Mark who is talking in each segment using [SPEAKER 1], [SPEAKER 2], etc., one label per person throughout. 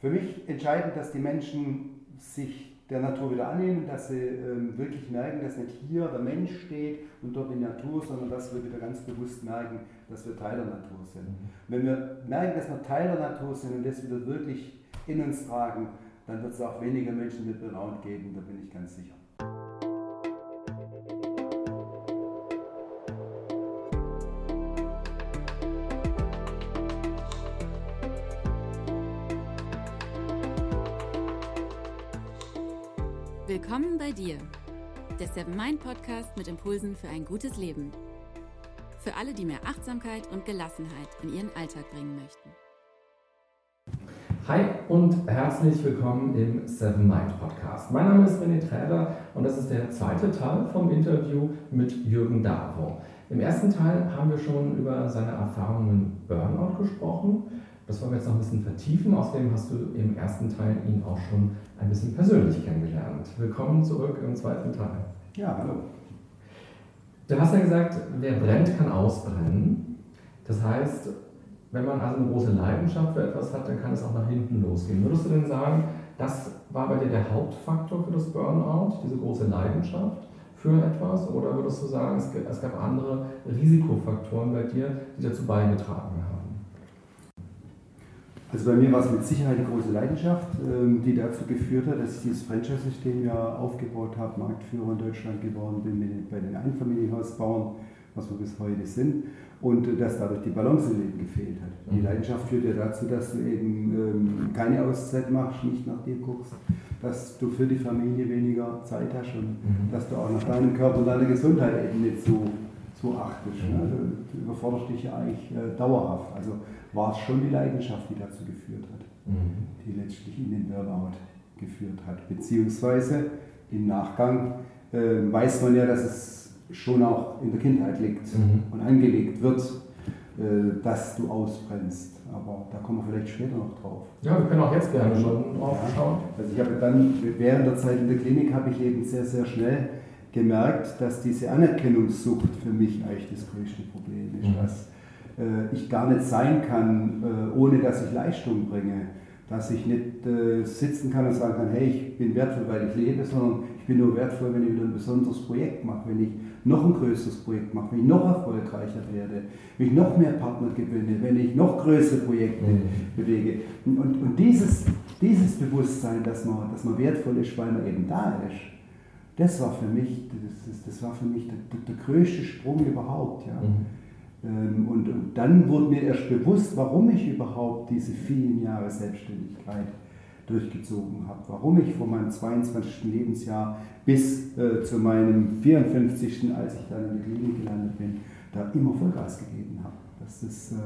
[SPEAKER 1] Für mich entscheidend, dass die Menschen sich der Natur wieder annehmen, dass sie ähm, wirklich merken, dass nicht hier der Mensch steht und dort die Natur, sondern dass wir wieder ganz bewusst merken, dass wir Teil der Natur sind. Mhm. Wenn wir merken, dass wir Teil der Natur sind und das wieder wirklich in uns tragen, dann wird es auch weniger Menschen mit Burnout geben, da bin ich ganz sicher.
[SPEAKER 2] Dir, der Seven Mind Podcast mit Impulsen für ein gutes Leben. Für alle, die mehr Achtsamkeit und Gelassenheit in ihren Alltag bringen möchten.
[SPEAKER 3] Hi und herzlich willkommen im Seven Mind Podcast. Mein Name ist René Träder und das ist der zweite Teil vom Interview mit Jürgen Davo. Im ersten Teil haben wir schon über seine Erfahrungen Burnout gesprochen. Das wollen wir jetzt noch ein bisschen vertiefen. Außerdem hast du im ersten Teil ihn auch schon ein bisschen persönlich kennengelernt. Willkommen zurück im zweiten Teil.
[SPEAKER 1] Ja, hallo.
[SPEAKER 3] Du hast ja gesagt, wer brennt, kann ausbrennen. Das heißt, wenn man also eine große Leidenschaft für etwas hat, dann kann es auch nach hinten losgehen. Würdest du denn sagen, das war bei dir der Hauptfaktor für das Burnout, diese große Leidenschaft für etwas? Oder würdest du sagen, es gab andere Risikofaktoren bei dir, die dazu beigetragen haben?
[SPEAKER 1] Also bei mir war es mit Sicherheit eine große Leidenschaft, ähm, die dazu geführt hat, dass ich dieses Franchise-System ja aufgebaut habe, Marktführer in Deutschland geworden bin bei den Einfamilienhausbauern, was wir bis heute sind, und äh, dass dadurch die Balance im Leben gefehlt hat. Die mhm. Leidenschaft führt ja dazu, dass du eben ähm, keine Auszeit machst, nicht nach dir guckst, dass du für die Familie weniger Zeit hast und mhm. dass du auch nach deinem Körper und deiner Gesundheit eben nicht so, so achtest. Also, du überforderst dich ja eigentlich äh, dauerhaft. Also war es schon die Leidenschaft, die dazu geführt hat, mhm. die letztlich in den Burnout geführt hat. Beziehungsweise im Nachgang äh, weiß man ja, dass es schon auch in der Kindheit liegt mhm. und angelegt wird, äh, dass du ausbrennst. Aber da kommen wir vielleicht später noch drauf.
[SPEAKER 3] Ja, wir können auch jetzt gerne schon drauf ja. schauen.
[SPEAKER 1] Also ich habe dann während der Zeit in der Klinik habe ich eben sehr, sehr schnell gemerkt, dass diese Anerkennungssucht für mich eigentlich das größte Problem ist. Mhm. Dass ich gar nicht sein kann, äh, ohne dass ich Leistung bringe. Dass ich nicht äh, sitzen kann und sagen kann, hey, ich bin wertvoll, weil ich lebe, sondern ich bin nur wertvoll, wenn ich wieder ein besonderes Projekt mache, wenn ich noch ein größeres Projekt mache, wenn ich noch erfolgreicher werde, wenn ich noch mehr Partner gewinne, wenn ich noch größere Projekte mhm. bewege. Und, und dieses, dieses Bewusstsein, dass man, dass man wertvoll ist, weil man eben da ist, das war für mich, das, das war für mich der, der, der größte Sprung überhaupt. Ja. Mhm. Ähm, und, und dann wurde mir erst bewusst, warum ich überhaupt diese vielen Jahre Selbstständigkeit durchgezogen habe, warum ich von meinem 22. Lebensjahr bis äh, zu meinem 54., als ich dann in der Klinik gelandet bin, da immer Vollgas gegeben habe. Das ist, äh,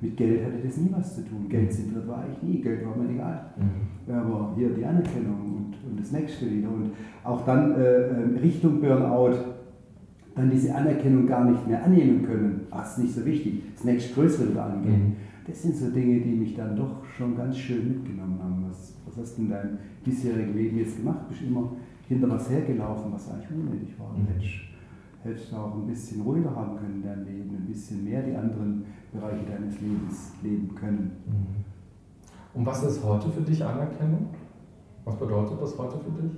[SPEAKER 1] mit Geld hatte das nie was zu tun. Geld zentriert war ich nie, Geld war mir egal. Mhm. Aber hier die Anerkennung und, und das nächste wieder. Und auch dann äh, ähm, Richtung Burnout dann diese Anerkennung gar nicht mehr annehmen können, ach, ist nicht so wichtig, das nächstgrößere wieder angehen. Mhm. Das sind so Dinge, die mich dann doch schon ganz schön mitgenommen haben. Was, was hast du in deinem bisherigen Leben jetzt gemacht? Bist du immer hinter was hergelaufen, was eigentlich unnötig war? Mhm. Hättest, hättest du auch ein bisschen ruhiger haben können in deinem Leben, ein bisschen mehr die anderen Bereiche deines Lebens leben können. Mhm.
[SPEAKER 3] Und was ist heute für dich Anerkennung? Was bedeutet das heute für dich?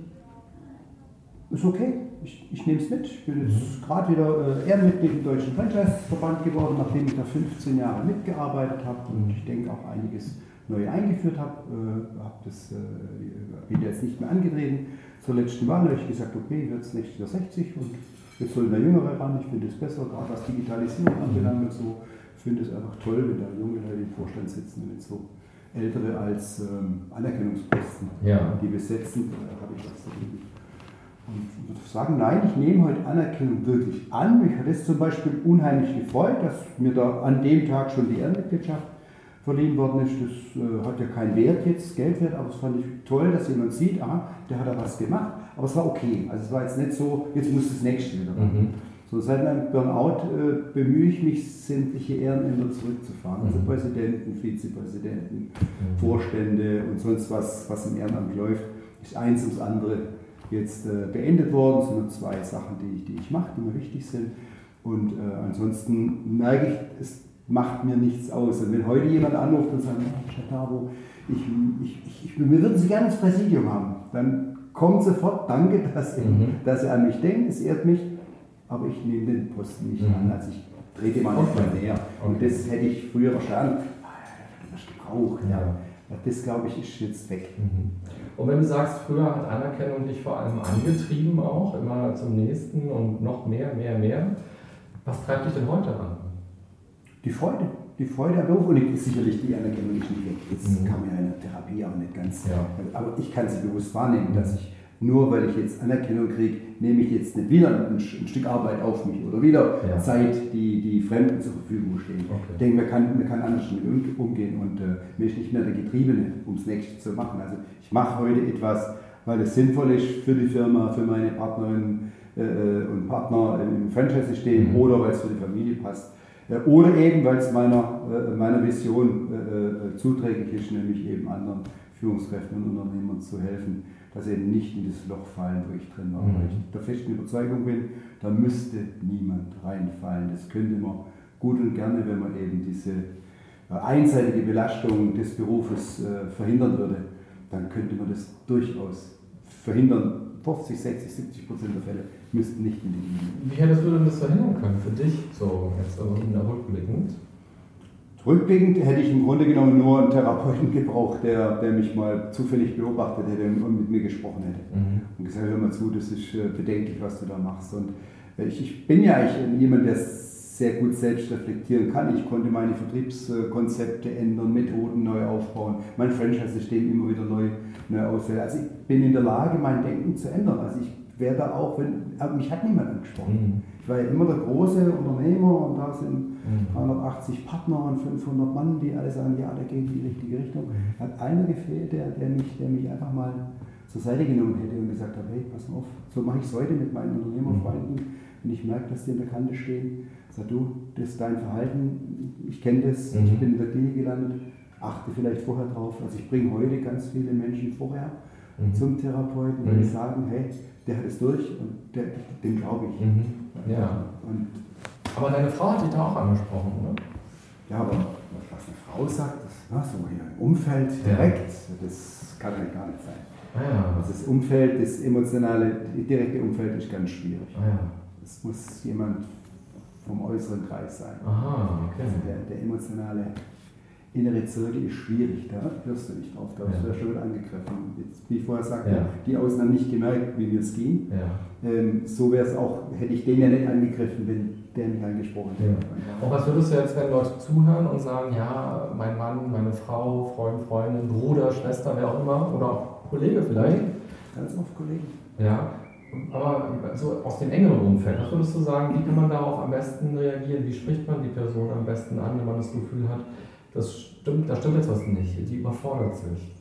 [SPEAKER 1] Ist okay ich, ich nehme es mit. Ich bin jetzt mhm. gerade wieder äh, Ehrenmitglied im Deutschen Franchise-Verband geworden, nachdem ich da 15 Jahre mitgearbeitet habe und ich denke auch einiges neu eingeführt habe. Äh, das äh, bin jetzt nicht mehr angetreten. Zur letzten Wahl habe ich gesagt, okay, ich werde jetzt nächstes Jahr 60 und jetzt sollen da Jüngere ran. Ich finde es besser, gerade was Digitalisierung anbelangt und so. Ich finde es einfach toll, wenn da junge Leute im Vorstand sitzen und so ältere als ähm, Anerkennungsposten, ja. die besetzen. Da habe ich was dagegen. Und ich würde sagen, nein, ich nehme heute Anerkennung wirklich an. Mich hat es zum Beispiel unheimlich gefreut, dass mir da an dem Tag schon die Ehrenmitgliedschaft verliehen worden ist. Das äh, hat ja keinen Wert jetzt, Geldwert, aber es fand ich toll, dass jemand sieht, aha, der hat da was gemacht. Aber es war okay. Also es war jetzt nicht so, jetzt muss das nächste wieder Mhm. So, seit meinem Burnout äh, bemühe ich mich, sämtliche Ehrenämter zurückzufahren. Also mhm. Präsidenten, Vizepräsidenten, mhm. Vorstände und sonst was, was im Ehrenamt läuft, ist eins ums andere jetzt äh, beendet worden. Es sind nur zwei Sachen, die ich, die ich mache, die mir wichtig sind. Und äh, ansonsten merke ich, es macht mir nichts aus. Und wenn heute jemand anruft und sagt, Chatabo, ich, ich, ich, ich, wir würden Sie gerne ins Präsidium haben, dann kommt sofort, danke, dass, mhm. Sie, dass Sie an mich denken, es ehrt mich, aber ich nehme den Posten nicht mhm. an. Also ich trete mal nicht mal näher. Okay. Und das hätte ich früher verstanden, ah, das gebraucht. Ja. Das, glaube ich, ist jetzt weg. Mhm.
[SPEAKER 3] Und wenn du sagst, früher hat Anerkennung dich vor allem angetrieben auch, immer zum nächsten und noch mehr, mehr, mehr, was treibt dich denn heute an?
[SPEAKER 1] Die Freude. Die Freude am Beruf. Und ist sicherlich die Anerkennung nicht weg. Das mhm. kann man ja in der Therapie auch nicht ganz. Ja. Aber ich kann sie bewusst wahrnehmen, dass ich nur weil ich jetzt Anerkennung kriege, nehme ich jetzt nicht wieder ein, ein Stück Arbeit auf mich oder wieder ja. Zeit, die, die Fremden zur Verfügung stehen. Okay. Ich denke, man kann, man kann anders damit umgehen und äh, mir ist nicht mehr der Getriebene, um das nächste zu machen. Also ich mache heute etwas, weil es sinnvoll ist für die Firma, für meine Partnerinnen äh, äh und Partner im Franchise-System mhm. oder weil es für die Familie passt. Äh, oder eben, weil es meiner, äh, meiner Vision zuträglich ist, nämlich eben anderen Führungskräften und Unternehmern zu helfen dass eben nicht in das Loch fallen, wo ich drin war. Mhm. Weil ich der festen Überzeugung bin, da müsste niemand reinfallen. Das könnte man gut und gerne, wenn man eben diese äh, einseitige Belastung des Berufes äh, verhindern würde, dann könnte man das durchaus verhindern. 50, 60, 70 Prozent der Fälle müssten nicht in die Linie.
[SPEAKER 3] Wie hättest du denn das verhindern können für dich, so jetzt also rückblickend?
[SPEAKER 1] Rückblickend hätte ich im Grunde genommen nur einen Therapeuten gebraucht, der, der mich mal zufällig beobachtet hätte und mit mir gesprochen hätte. Mhm. Und gesagt, hör mal zu, das ist äh, bedenklich, was du da machst. Und äh, ich, ich bin ja eigentlich jemand, der sehr gut selbst reflektieren kann. Ich konnte meine Vertriebskonzepte ändern, Methoden neu aufbauen, mein Franchise-System immer wieder neu, neu auswählen. Also ich bin in der Lage, mein Denken zu ändern. Also ich wäre da auch, wenn, aber mich hat niemand angesprochen. Mhm. Ich war ja immer der große Unternehmer und da sind mhm. 380 Partner und 500 Mann, die alle sagen, ja, da geht in die richtige Richtung. Mhm. Hat einer gefehlt, der, der, mich, der mich einfach mal zur Seite genommen hätte und gesagt hat, hey, pass auf, so mache ich es heute mit meinen Unternehmerfreunden. Mhm. Wenn ich merke, dass die in der Kante stehen, sag du, das ist dein Verhalten, ich kenne das, ich mhm. bin in der Klinik gelandet, achte vielleicht vorher drauf. Also ich bringe heute ganz viele Menschen vorher mhm. zum Therapeuten, weil mhm. die sagen, hey, der hat es durch und der, dem glaube ich. Mhm.
[SPEAKER 3] Ja. Und aber deine Frau hat dich da auch angesprochen, oder?
[SPEAKER 1] Ja, aber was eine Frau sagt, das, na, so hier im Umfeld direkt, ja. das kann ja gar nicht sein. Ah, ja. Also das Umfeld, das emotionale, direkte Umfeld ist ganz schwierig. Ah, ja. Es muss jemand vom äußeren Kreis sein. Aha, okay. Also der, der emotionale innere Zirkel ist schwierig, da hörst du nicht drauf, da wirst ja. du ja schon wieder angegriffen. Jetzt, wie ich vorher sagte, ja. die Außen haben nicht gemerkt, wie mir es ging. Ja. Ähm, so wäre es auch, hätte ich den ja nicht angegriffen, wenn der mich angesprochen hätte.
[SPEAKER 3] Und was würdest du jetzt, wenn Leute zuhören und sagen, ja, mein Mann, meine Frau, Freund, Freundin, Bruder, Schwester, wer auch immer, oder auch Kollege vielleicht?
[SPEAKER 1] Ganz oft Kollegen.
[SPEAKER 3] Ja, aber so aus dem engeren Umfeld, was würdest du sagen, wie kann man darauf am besten reagieren? Wie spricht man die Person am besten an, wenn man das Gefühl hat, das stimmt, da stimmt jetzt was nicht, die überfordert sich.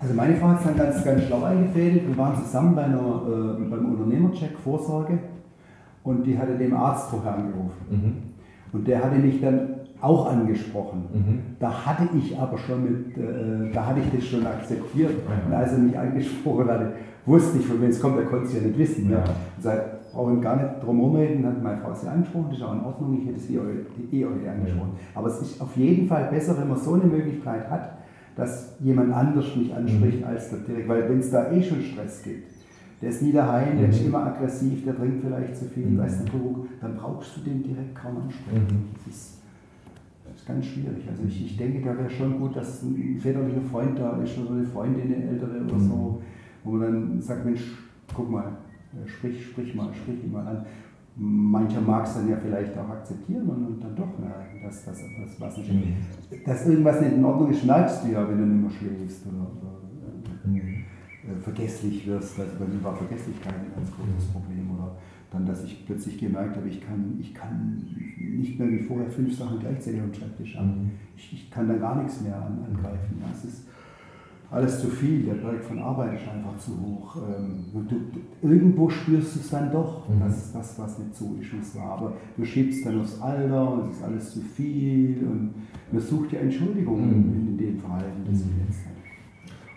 [SPEAKER 1] Also meine Frau hat es dann ganz, ganz schlau eingefädelt. Wir waren zusammen bei einer, äh, beim Unternehmercheck Vorsorge und die hatte dem Arzt vorher angerufen. Mhm. Und der hatte mich dann auch angesprochen. Mhm. Da hatte ich aber schon mit, äh, da hatte ich das schon akzeptiert. Ja. Und als er mich angesprochen hatte, wusste ich, von wem es kommt, er konnte es ja nicht wissen. Ja. Ja brauchen gar nicht drum rumreden, hat meine Frau sie angesprochen, das ist auch in Ordnung, ich hätte sie eh heute angesprochen. Aber es ist auf jeden Fall besser, wenn man so eine Möglichkeit hat, dass jemand anders mich anspricht mhm. als der direkt, weil wenn es da eh schon Stress gibt, der ist nie daheim, der ist mhm. immer aggressiv, der trinkt vielleicht zu viel, mhm. weiß nicht, dann brauchst du den direkt kaum ansprechen. Mhm. Das, ist, das ist ganz schwierig. Also ich, ich denke, da wäre schon gut, dass ein väterlicher Freund da ist oder eine Freundin, eine ältere oder so, wo man dann sagt, Mensch, guck mal, sprich, sprich mal, sprich ihn mal an. Mancher mag es dann ja vielleicht auch akzeptieren und, und dann doch merken, dass, dass, was nicht, mhm. dass irgendwas nicht in Ordnung ist, merkst du ja, wenn du nicht mehr schläfst oder, oder mhm. äh, vergesslich wirst. Also bei mir war Vergesslichkeit ein ganz großes mhm. Problem. Oder dann, dass ich plötzlich gemerkt habe, ich kann, ich kann nicht mehr wie vorher fünf Sachen gleichzeitig am Schreibtisch haben. Mhm. Ich, ich kann da gar nichts mehr an, angreifen. Das ist, alles zu viel, der Berg von Arbeit ist einfach zu hoch. Ähm, du, irgendwo spürst du es dann doch, mhm. dass das, was nicht so ist, es war. Aber du schiebst dann aufs Alter und es ist alles zu viel und man sucht ja Entschuldigungen mhm. in, dem Verhalten, das mhm. du jetzt hast.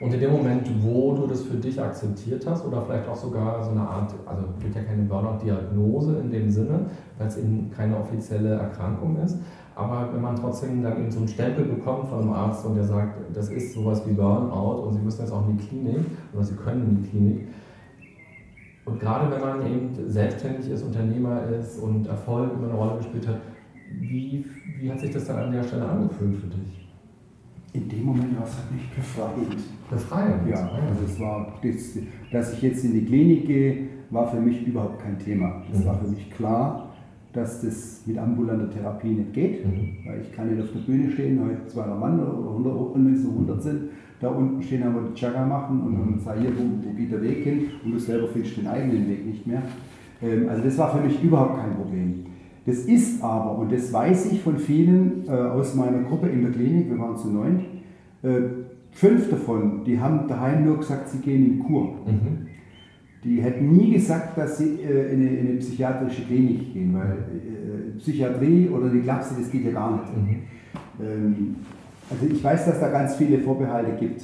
[SPEAKER 3] Und in dem Moment, wo du das für dich akzeptiert hast oder vielleicht auch sogar so eine Art, also es gibt ja keine Burnout-Diagnose in dem Sinne, weil es eben keine offizielle Erkrankung ist, Aber wenn man trotzdem dann eben so einen Stempel bekommt von einem Arzt und der sagt, das ist sowas wie Burnout und Sie müssen jetzt auch in die Klinik oder Sie können in die Klinik. Und gerade wenn man eben selbstständig ist, Unternehmer ist und Erfolg immer eine Rolle gespielt hat, wie, wie hat sich das dann an der Stelle angefühlt für dich?
[SPEAKER 1] In dem Moment war es halt nicht befreiend.
[SPEAKER 3] Befreiend?
[SPEAKER 1] Ja, also es war, das, dass ich jetzt in die Klinik gehe, war für mich überhaupt kein Thema. Es mhm. war für mich klar, dass das mit ambulanter Therapie nicht geht, mhm. weil ich kann nicht auf der Bühne stehen, heute 200 Mann oder 100, und wenn es 100 sind, da unten stehen, haben wir die Chaga machen und dann sage hier, wo, wo geht der Weg hin und du selber findest den eigenen Weg nicht mehr. Ähm, also das war für mich überhaupt kein Problem. Das ist aber, und das weiß ich von vielen äh, aus meiner Gruppe in der Klinik, wir waren zu neun, äh, fünf davon, die haben daheim nur gesagt, sie gehen in Kur. Mhm. Die hätten nie gesagt, dass sie äh, in, eine, in, eine, psychiatrische Klinik gehen, weil äh, Psychiatrie oder die Klapse, das geht ja gar nicht. Mhm. Ähm, also ich weiß, dass da ganz viele Vorbehalte gibt.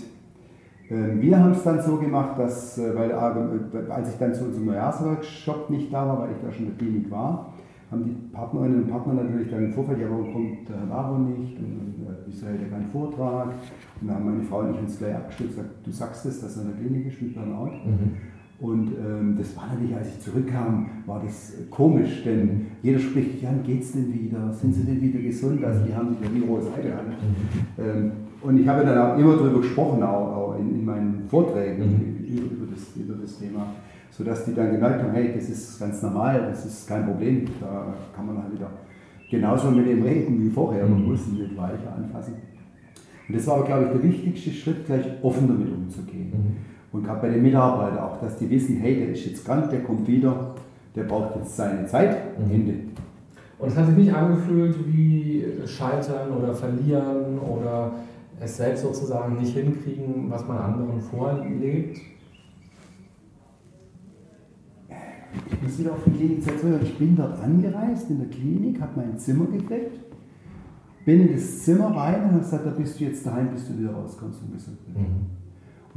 [SPEAKER 1] Ähm, wir haben es dann so gemacht, dass, äh, weil äh, als ich dann zu unserem Neujahrsworkshop nicht da war, weil ich da schon in der Klinik war, haben die Partnerinnen und Partner natürlich dann im Vorfeld, ja, warum kommt der Herr Aaron nicht und, und äh, wieso hält er keinen Vortrag? Und dann haben meine Frau und ich uns gleich abgestimmt und gesagt, du sagst es, dass er in der Klinik ist mit Burnout. Mhm. Und ähm, das war natürlich, als ich zurückkam, war das äh, komisch, denn jeder spricht dich an, geht's denn wieder, sind sie denn wieder gesund? Also die haben sich ja wie ein rohes Ei gehandelt. Mhm. Ähm, und ich habe dann auch immer darüber gesprochen, auch, auch in, in, meinen Vorträgen mhm. über, über, das, über das Thema, sodass die dann gemerkt haben, hey, das ist ganz normal, das ist kein Problem, da kann man halt wieder genauso mit dem reden wie vorher, man mhm. muss ihn nicht weicher anfassen. Und das war aber, glaube ich, der wichtigste Schritt, gleich offen damit umzugehen. Mhm. Und gerade bei den Mitarbeitern auch, dass die wissen, hey, der ist jetzt krank, der kommt wieder, der braucht jetzt seine Zeit, mhm. Ende.
[SPEAKER 3] Und es hat sich nicht angefühlt wie Scheitern oder Verlieren oder es selbst sozusagen nicht hinkriegen, was man anderen vorlebt?
[SPEAKER 1] Ich muss wieder auf die Klinikzeit zurück. Ich bin dort angereist in der Klinik, habe mein Zimmer gekriegt, bin in das Zimmer rein und habe gesagt, da bist du jetzt daheim, bis du wieder rauskommst und gesund bist. Mhm.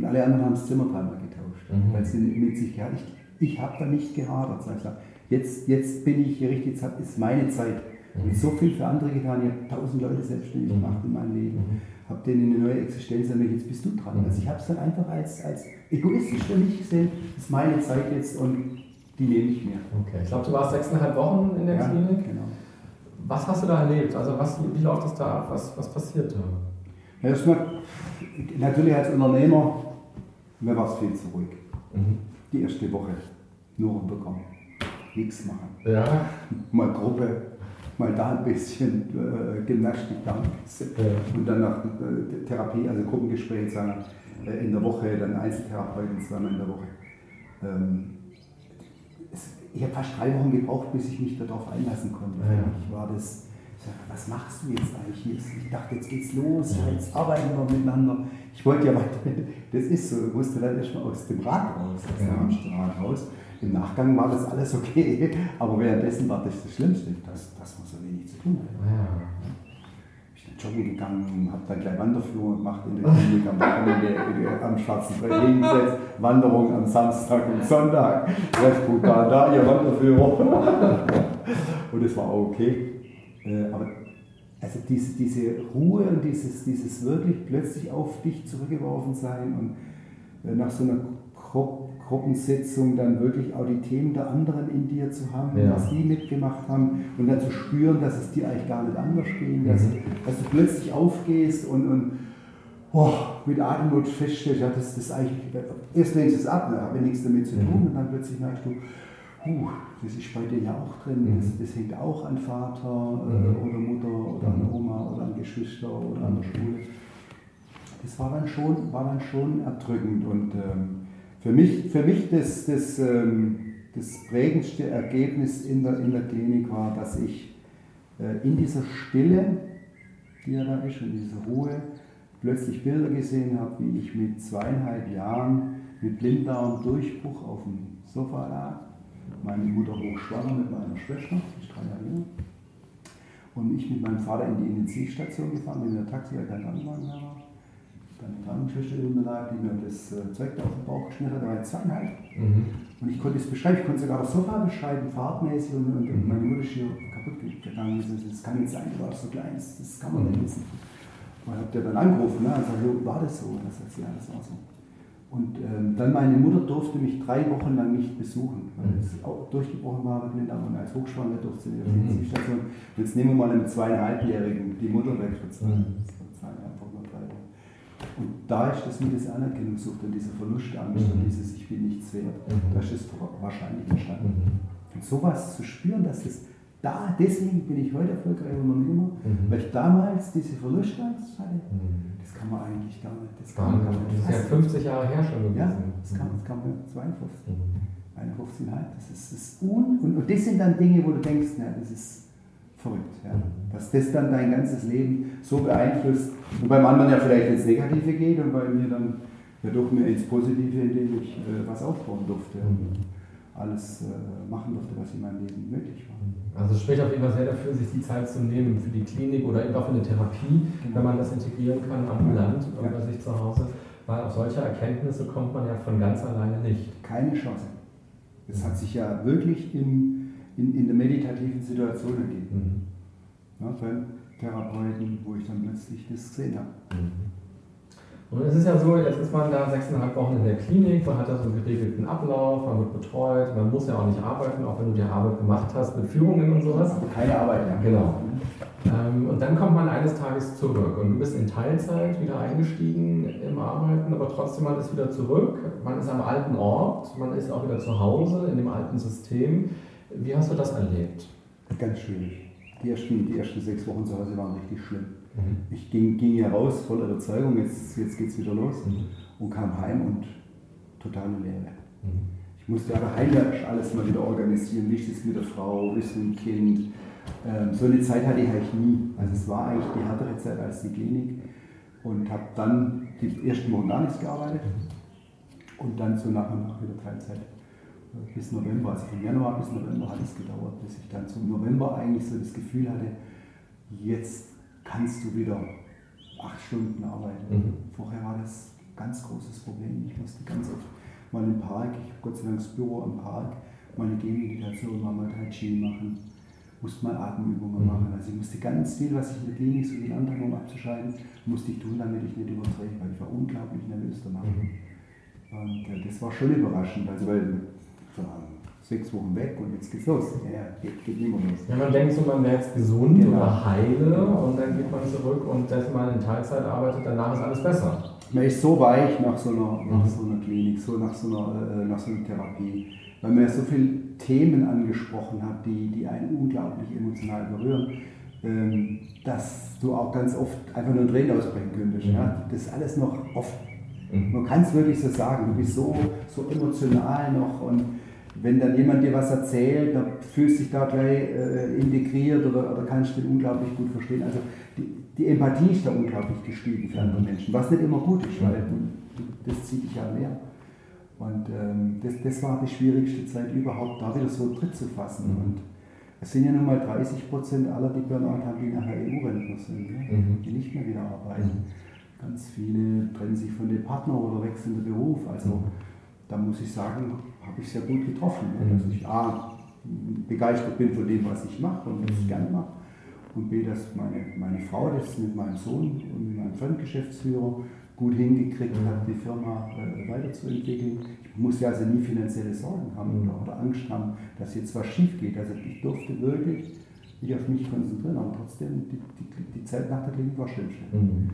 [SPEAKER 1] Und alle anderen haben das Zimmer dreimal getauscht, mhm. weil sie mit sich gehabt Ich, ich habe da nicht gehadert. Ich gesagt, jetzt, jetzt bin ich hier richtig, jetzt ist meine Zeit. Mhm. Und so viel für andere getan. Ich habe tausend Leute selbstständig mhm. gemacht in meinem Leben. Mhm. Habe denen eine neue Existenz ermöglicht. Jetzt bist du dran. Mhm. Also ich habe es dann einfach als, als egoistisch für mich gesehen. Das ist meine Zeit jetzt und die nehme ich mir.
[SPEAKER 3] Okay. Ich glaube, du warst sechseinhalb Wochen in der ja, Klinik. Genau. Was hast du da erlebt? Also was, wie läuft das da ab? Was, was passiert da?
[SPEAKER 1] Ja, erstmal, natürlich als Unternehmer mir war es viel zu ruhig. Mhm. Die erste Woche nur runterkommen, nichts machen.
[SPEAKER 3] Ja.
[SPEAKER 1] Mal Gruppe, mal da ein bisschen äh, Gymnastik, da ein bisschen. Ja. Und dann nach äh, Therapie, also Gruppengespräch sagen, äh, in der Woche, dann Einzeltherapeuten zweimal in der Woche. Ähm, es, ich habe fast drei Wochen gebraucht, bis ich mich darauf einlassen konnte. Ja. Ich war das was machst du jetzt eigentlich? Ich dachte, jetzt geht's los, jetzt arbeiten wir miteinander. Ich wollte ja weiter, das ist so, ich musste dann erstmal aus dem Rad raus, aus dem Hamsterrad raus. Im Nachgang war das alles okay, aber währenddessen war das das Schlimmste, dass, dass man so wenig zu tun hat. Ja. Ich bin joggen gegangen, habe dann gleich Wanderführung gemacht in der Klinik am Wochenende am Schwarzen Brett hingesetzt, Wanderung am Samstag und Sonntag, recht brutal da, ihr Wanderführer. Und es war auch okay. Äh, aber also diese, diese Ruhe und dieses, dieses wirklich plötzlich auf dich zurückgeworfen sein und äh, nach so einer Gruppensitzung dann wirklich auch die Themen der anderen in dir zu haben, ja. was die mitgemacht haben und dann zu spüren, dass es dir eigentlich gar nicht anders ging, dass, mhm. dass du plötzlich aufgehst und, und oh, mit Atemnot feststellst, ja, das ist eigentlich, erst lehnst du es ab, ne, habe nichts damit zu tun mhm. und dann plötzlich merkst du, uh, das ist bei dir ja auch drin, mhm. das, das, hängt auch an Vater äh, mhm. oder Mutter oder an mhm. Oma oder an Geschwister oder an der Schule. Das war dann schon, war dann schon erdrückend und ähm, für mich, für mich das, das, ähm, das prägendste Ergebnis in der, in der Klinik war, dass ich äh, in dieser Stille, die ja da ist, in dieser Ruhe, plötzlich Bilder gesehen habe, wie ich mit zweieinhalb Jahren mit Blinddarm-Durchbruch auf dem Sofa lag meine Mutter hochschwanger mit meiner Schwester, die ist drei Jahre jünger. Und ich mit meinem Vater in die Intensivstation gefahren, mit einem Taxi, weil kein Krankenwagen da war. Dann dran Krankenschwester über mir lag, die mir das äh, Zeug da auf den Bauch geschnitten hat, da war ich zweieinhalb.
[SPEAKER 3] Mhm.
[SPEAKER 1] Und ich konnte es beschreiben, ich konnte sogar das Sofa beschreiben, farbmäßig und, und
[SPEAKER 3] Mhm.
[SPEAKER 1] meine Mutter ist hier kaputt gegangen. Das kann nicht sein, du warst so klein, das, kann man nicht
[SPEAKER 3] Mhm.
[SPEAKER 1] wissen. Und hab der dann angerufen, ne? also jo, war das so? Und das sagt sie, ja, das war so. Und ähm, dann meine Mutter durfte mich drei Wochen lang nicht besuchen, weil
[SPEAKER 3] Mhm.
[SPEAKER 1] es auch durchgebrochen war mit Linda und als Hochschwanger durfte sie nicht auf
[SPEAKER 3] Mhm.
[SPEAKER 1] die Intensivstation. Und jetzt nehmen wir mal einem zweieinhalbjährigen die Mutter weg für zwei,
[SPEAKER 3] Mhm.
[SPEAKER 1] waren einfach nur drei Wochen. Und da ist das mit dieser Anerkennungssucht und dieser Verlustangst
[SPEAKER 3] Mhm.
[SPEAKER 1] und dieses Ich bin nichts wert,
[SPEAKER 3] Mhm.
[SPEAKER 1] da ist es wahrscheinlich entstanden.
[SPEAKER 3] Mhm.
[SPEAKER 1] Und sowas zu spüren, dass es da, deswegen bin ich heute erfolgreicher Unternehmer,
[SPEAKER 3] Mhm.
[SPEAKER 1] weil ich damals diese Verlustangst hatte,
[SPEAKER 3] Mhm.
[SPEAKER 1] das kann man eigentlich gar nicht. Das kann man gar nicht
[SPEAKER 3] Das ist ja
[SPEAKER 1] fassen.
[SPEAKER 3] 50 Jahre her schon
[SPEAKER 1] Ja,
[SPEAKER 3] gewesen.
[SPEAKER 1] das kann, das kann man 52,
[SPEAKER 3] Mhm.
[SPEAKER 1] 51,5. Das ist, das ist un und, und das sind dann Dinge, wo du denkst, na, das ist verrückt. Ja?
[SPEAKER 3] Mhm.
[SPEAKER 1] Dass das dann dein ganzes Leben so beeinflusst und beim anderen ja vielleicht ins Negative geht und bei mir dann ja doch mehr ins Positive, indem ich äh, was aufbauen durfte.
[SPEAKER 3] Mhm.
[SPEAKER 1] Alles äh, machen durfte, was in meinem Leben möglich war.
[SPEAKER 3] Also es spricht auf jeden Fall sehr dafür, sich die Zeit zu nehmen für die Klinik oder eben auch für eine Therapie,
[SPEAKER 1] Genau.
[SPEAKER 3] wenn man das integrieren kann ambulant
[SPEAKER 1] Ja.
[SPEAKER 3] oder bei sich zu Hause. Weil auf solche Erkenntnisse kommt man ja von ganz alleine nicht.
[SPEAKER 1] Keine Chance. Das hat sich ja wirklich in, in, in der meditativen Situation ergeben.
[SPEAKER 3] Mhm.
[SPEAKER 1] Ja, beim Therapeuten, wo ich dann plötzlich das gesehen habe.
[SPEAKER 3] Und es ist ja so, jetzt ist man da sechseinhalb Wochen in der Klinik, man hat da so einen geregelten Ablauf, man wird betreut, man muss ja auch nicht arbeiten, auch wenn du die Arbeit gemacht hast mit Führungen und sowas.
[SPEAKER 1] Aber keine Arbeit mehr.
[SPEAKER 3] Genau. Ähm, und dann kommt man eines Tages zurück und du bist in Teilzeit wieder eingestiegen im Arbeiten, aber trotzdem man ist wieder zurück, man ist am alten Ort, man ist auch wieder zu Hause in dem alten System. Wie hast du das erlebt?
[SPEAKER 1] Ganz schwierig. Die ersten, die ersten sechs Wochen zu Hause waren richtig schlimm.
[SPEAKER 3] Mhm.
[SPEAKER 1] Ich ging, ging hier raus voller Überzeugung, jetzt, jetzt geht es wieder los und kam heim und totale Leere.
[SPEAKER 3] Mhm.
[SPEAKER 1] Ich musste aber heimwärts alles mal wieder organisieren. Wie ist es mit der Frau, wie ist es mit dem Kind? Ähm, so eine Zeit hatte ich eigentlich nie. Also es war eigentlich die härtere Zeit als die Klinik. Und habe dann die ersten Wochen gar nichts gearbeitet. Und dann so nach und nach wieder Teilzeit. Bis November, also von Januar bis November hat es gedauert, bis ich dann zum November eigentlich so das Gefühl hatte, jetzt kannst du wieder acht Stunden arbeiten.
[SPEAKER 3] Mhm.
[SPEAKER 1] Vorher war das ein ganz großes Problem. Ich musste ganz oft mal im Park, ich habe Gott sei Dank das Büro am Park, mal eine Gehmeditation, mal Tai Chi machen, musste mal Atemübungen
[SPEAKER 3] Mhm.
[SPEAKER 1] machen. Also ich musste ganz viel, was ich in der Klinik so viel andere um abzuschalten, musste ich tun, damit ich nicht übertreibe, weil ich war unglaublich nervös danach.
[SPEAKER 3] Mhm.
[SPEAKER 1] Und äh, das war schon überraschend, also weil so, sechs Wochen weg und jetzt geht's los. Ja, geht, geht mehr los.
[SPEAKER 3] Ja, man denkt so, man wäre jetzt gesund
[SPEAKER 1] Genau.
[SPEAKER 3] oder heile und dann geht man zurück und dass man in Teilzeit arbeitet, danach ist alles besser.
[SPEAKER 1] Man ist so weich nach so einer, nach
[SPEAKER 3] Mhm.
[SPEAKER 1] so einer Klinik, so nach so einer, äh, nach so einer Therapie, weil man ja so viele Themen angesprochen hat, die, die einen unglaublich emotional berühren, ähm, dass du auch ganz oft einfach nur Tränen ausbrechen könntest.
[SPEAKER 3] Mhm.
[SPEAKER 1] Ja? Das ist alles noch offen.
[SPEAKER 3] Mhm.
[SPEAKER 1] Man kann es wirklich so sagen, du bist so, so emotional noch und wenn dann jemand dir was erzählt, dann fühlst du dich da gleich äh, integriert oder, oder kannst den unglaublich gut verstehen. Also die, die Empathie ist da unglaublich gestiegen für andere Menschen, was nicht immer gut ist, weil das zieht dich ja mehr. Und ähm, das, das war die schwierigste Zeit überhaupt, da wieder so Tritt zu fassen.
[SPEAKER 3] Mhm.
[SPEAKER 1] Und es sind ja nun mal 30 Prozent aller, die Burnout haben, die nachher EU-Rentner sind, ne?
[SPEAKER 3] Mhm.
[SPEAKER 1] die nicht mehr wieder arbeiten. Ganz viele trennen sich von dem Partner oder wechseln den Beruf. Also da muss ich sagen, habe ich sehr gut getroffen. ne?
[SPEAKER 3] Mhm.
[SPEAKER 1] Dass ich A, begeistert bin von dem, was ich mache und was ich
[SPEAKER 3] Mhm.
[SPEAKER 1] gerne mache. Und B, dass meine, meine Frau das mit meinem Sohn und mit meinem Fremdgeschäftsführer gut hingekriegt
[SPEAKER 3] Mhm.
[SPEAKER 1] hat, die Firma äh, weiterzuentwickeln. Ich musste also nie finanzielle Sorgen haben
[SPEAKER 3] Mhm.
[SPEAKER 1] oder, Angst haben, dass jetzt was schief geht. Also ich durfte wirklich mich auf mich konzentrieren, aber trotzdem, die, die, die Zeit nach der Klinik war schön.
[SPEAKER 3] Mhm.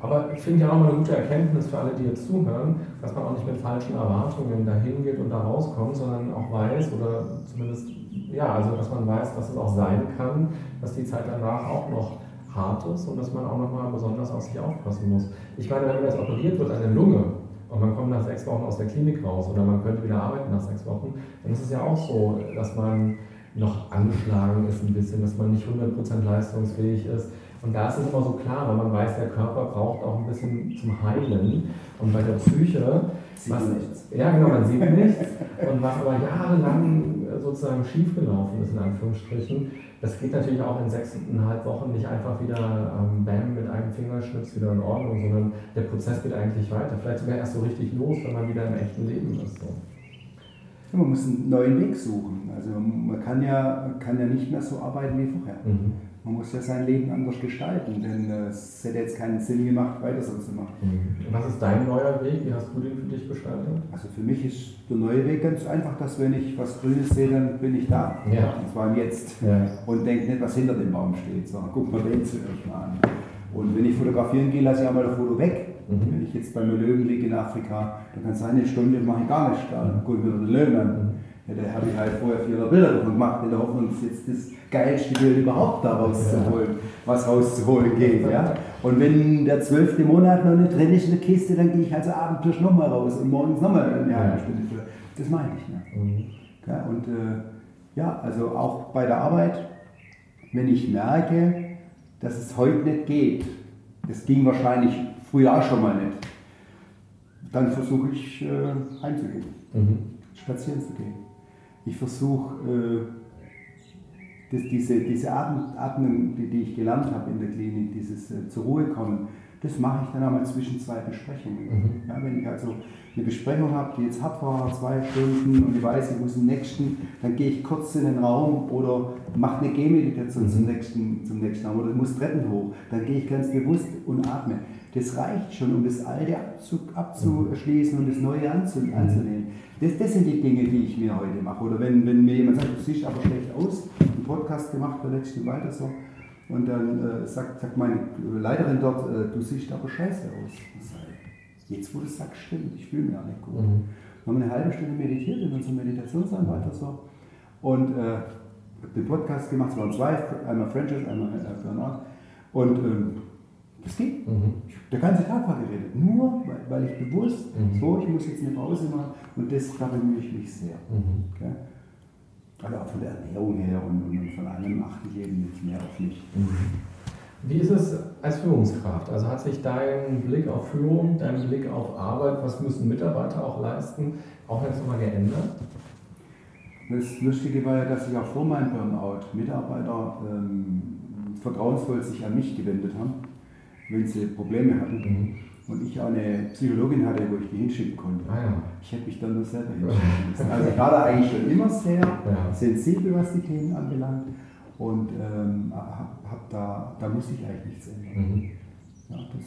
[SPEAKER 3] Aber ich finde ja auch mal eine gute Erkenntnis für alle, die jetzt zuhören, dass man auch nicht mit falschen Erwartungen dahin geht und da rauskommt, sondern auch weiß oder zumindest, ja, also dass man weiß, dass es auch sein kann, dass die Zeit danach auch noch hart ist und dass man auch nochmal besonders auf sich aufpassen muss. Ich meine, wenn man jetzt operiert wird an der Lunge und man kommt nach sechs Wochen aus der Klinik raus oder man könnte wieder arbeiten nach sechs Wochen, dann ist es ja auch so, dass man noch angeschlagen ist ein bisschen, dass man nicht 100% leistungsfähig ist. Und da ist es immer so klar, weil man weiß, der Körper braucht auch ein bisschen zum Heilen. Und bei der Psyche,
[SPEAKER 1] Sieht
[SPEAKER 3] was,
[SPEAKER 1] man nichts.
[SPEAKER 3] ja genau, man sieht nichts. Und was aber jahrelang sozusagen schiefgelaufen ist, in Anführungsstrichen, das geht natürlich auch in sechseinhalb Wochen nicht einfach wieder ähm, bam mit einem Fingerschnips wieder in Ordnung, sondern der Prozess geht eigentlich weiter. Vielleicht sogar erst so richtig los, wenn man wieder im echten Leben ist. So.
[SPEAKER 1] Ja, man muss einen neuen Weg suchen. Also man kann ja, kann ja nicht mehr so arbeiten wie vorher. Mhm. Man muss ja sein Leben anders gestalten, denn äh, es hätte jetzt keinen Sinn gemacht, weiter so zu machen.
[SPEAKER 3] Mhm. Was ist dein neuer Weg? Wie hast du den für dich gestaltet?
[SPEAKER 1] Also für mich ist der neue Weg ganz einfach, dass wenn ich was Grünes sehe, dann bin ich da. Ja. Und zwar im Jetzt. Ja. Und denke nicht, was hinter dem Baum steht, sondern guck mal den zuerst mal an. Und wenn ich fotografieren gehe, lasse ich einmal das Foto weg. Mhm. Wenn ich jetzt bei mir Löwen liege in Afrika, dann kann es eine Stunde mache ich gar nichts. Dann gucke ich mir den Löwen an. Da habe ich halt vorher 400 Bilder davon gemacht, in der Hoffnung, dass jetzt das geilste Bild überhaupt da rauszuholen, ja. was rauszuholen geht. Ja? Und wenn der zwölfte Monat noch nicht drin ist in der Kiste, dann gehe ich also abends nochmal raus und morgens nochmal eine halbe Stunde für. Das meine ich. Ne? Mhm. Ja, und äh, ja, also auch bei der Arbeit, wenn ich merke, dass es heute nicht geht, das ging wahrscheinlich früher auch schon mal nicht, dann versuche ich äh, heimzugehen, mhm. spazieren zu gehen ich versuche, äh, diese, diese Atmung, die, die, ich gelernt habe in der Klinik, dieses äh, zur Ruhe kommen, das mache ich dann einmal zwischen zwei Besprechungen. Mhm. Ja, wenn ich also eine Besprechung habe, die jetzt hart war, zwei Stunden und ich weiß, ich muss im nächsten, dann gehe ich kurz in den Raum oder mache eine Gehmeditation mhm. zum, nächsten, zum nächsten Raum oder muss Treppen hoch. Dann gehe ich ganz bewusst und atme. Das reicht schon, um das Alte abzuschließen und das Neue mhm. anzunehmen. Das, das sind die Dinge, die ich mir heute mache. Oder wenn, wenn mir jemand sagt, du siehst aber schlecht aus, einen Podcast gemacht, der letzte weiter so, und dann äh, sagt, sagt meine Leiterin dort, äh, du siehst aber scheiße aus. Jetzt, wo du sagst, stimmt, ich fühle mich auch nicht gut. Mhm. Wir haben eine halbe Stunde meditiert in unserem Meditationsanwalt so. Und äh, den Podcast gemacht, es waren zwei, einmal Franchise, einmal äh, Burnout. Und ähm, das ging. Mhm. Der ganze Tag war geredet. Nur weil, weil ich bewusst, mhm. so, ich muss jetzt eine Pause machen und das da bemühe ich mich sehr. Mhm. Okay? Also auch von der Ernährung her und, und von allem achte ich eben jetzt mehr auf mich. Mhm.
[SPEAKER 3] Wie ist es als Führungskraft? Also hat sich dein Blick auf Führung, dein Blick auf Arbeit, was müssen Mitarbeiter auch leisten, auch jetzt nochmal geändert?
[SPEAKER 1] Das Lustige war ja, dass sich auch vor meinem Burnout Mitarbeiter ähm, vertrauensvoll sich an mich gewendet haben, wenn sie Probleme hatten. Mhm. Und ich auch eine Psychologin hatte, wo ich die hinschicken konnte. Ah, ja. Ich hätte mich dann nur selber hinschicken müssen. Also ich war da eigentlich schon immer sehr ja. sensibel, was die Themen anbelangt. Und ähm, hab, hab da, da muss ich eigentlich nichts ändern. Mhm. Ja, das,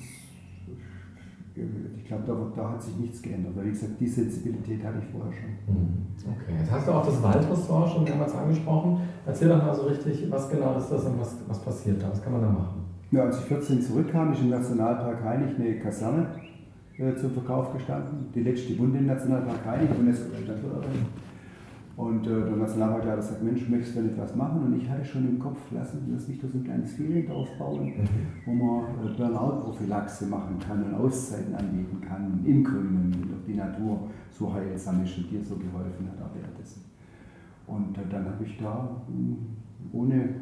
[SPEAKER 1] ich glaube, da, da, hat sich nichts geändert. Weil wie gesagt, die Sensibilität hatte ich vorher schon.
[SPEAKER 3] Mhm. Okay, jetzt hast du auch das Waldressort schon mehrmals angesprochen. Erzähl doch mal so richtig, was genau ist das und was, was passiert da? Was kann man da machen?
[SPEAKER 1] Ja, als ich 14 zurückkam, ist im Nationalpark Heinig eine Kaserne äh, zum Verkauf gestanden. Die letzte Bunde im Nationalpark Heinig, UNESCO-Weltnaturerin. Und äh, der Nationalparkleiter sagt, Mensch, möchtest du etwas machen? Und ich hatte schon im Kopf, lassen wir das nicht so ein kleines Feeling aufbauen, mhm. wo man äh, Burnout-Prophylaxe machen kann und Auszeiten anbieten kann im Grünen, wie doch die Natur so heilsam ist und dir so geholfen hat auch währenddessen. Und äh, dann habe ich da, ohne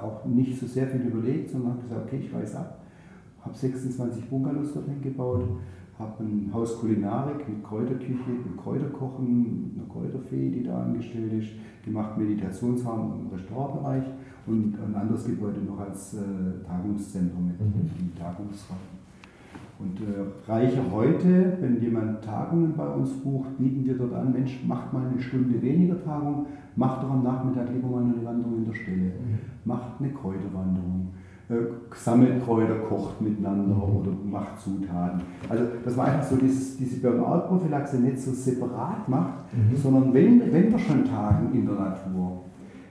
[SPEAKER 1] auch nicht so sehr viel überlegt, sondern habe gesagt, okay, ich reiß ab, habe 26 Bungalows dorthin gebaut, habe ein Haus Kulinarik mit Kräuterküche, mit Kräuterkochen, einer Kräuterfee, die da angestellt ist, gemacht Meditationsraum im Restaurantbereich und ein anderes Gebäude noch als äh, Tagungszentrum mit mhm. Tagungsraum. Und äh, reiche heute, wenn jemand Tagungen bei uns bucht, bieten wir dort an, Mensch, macht mal eine Stunde weniger Tagung, macht doch am Nachmittag lieber mal eine Wanderung in der Stille, mhm. macht eine Kräuterwanderung äh, sammelt Kräuter, kocht miteinander mhm. oder macht Zutaten. Also, dass man einfach so dieses, diese Burnout-Prophylaxe nicht so separat macht, mhm. sondern wenn, wenn wir schon tagen in der Natur,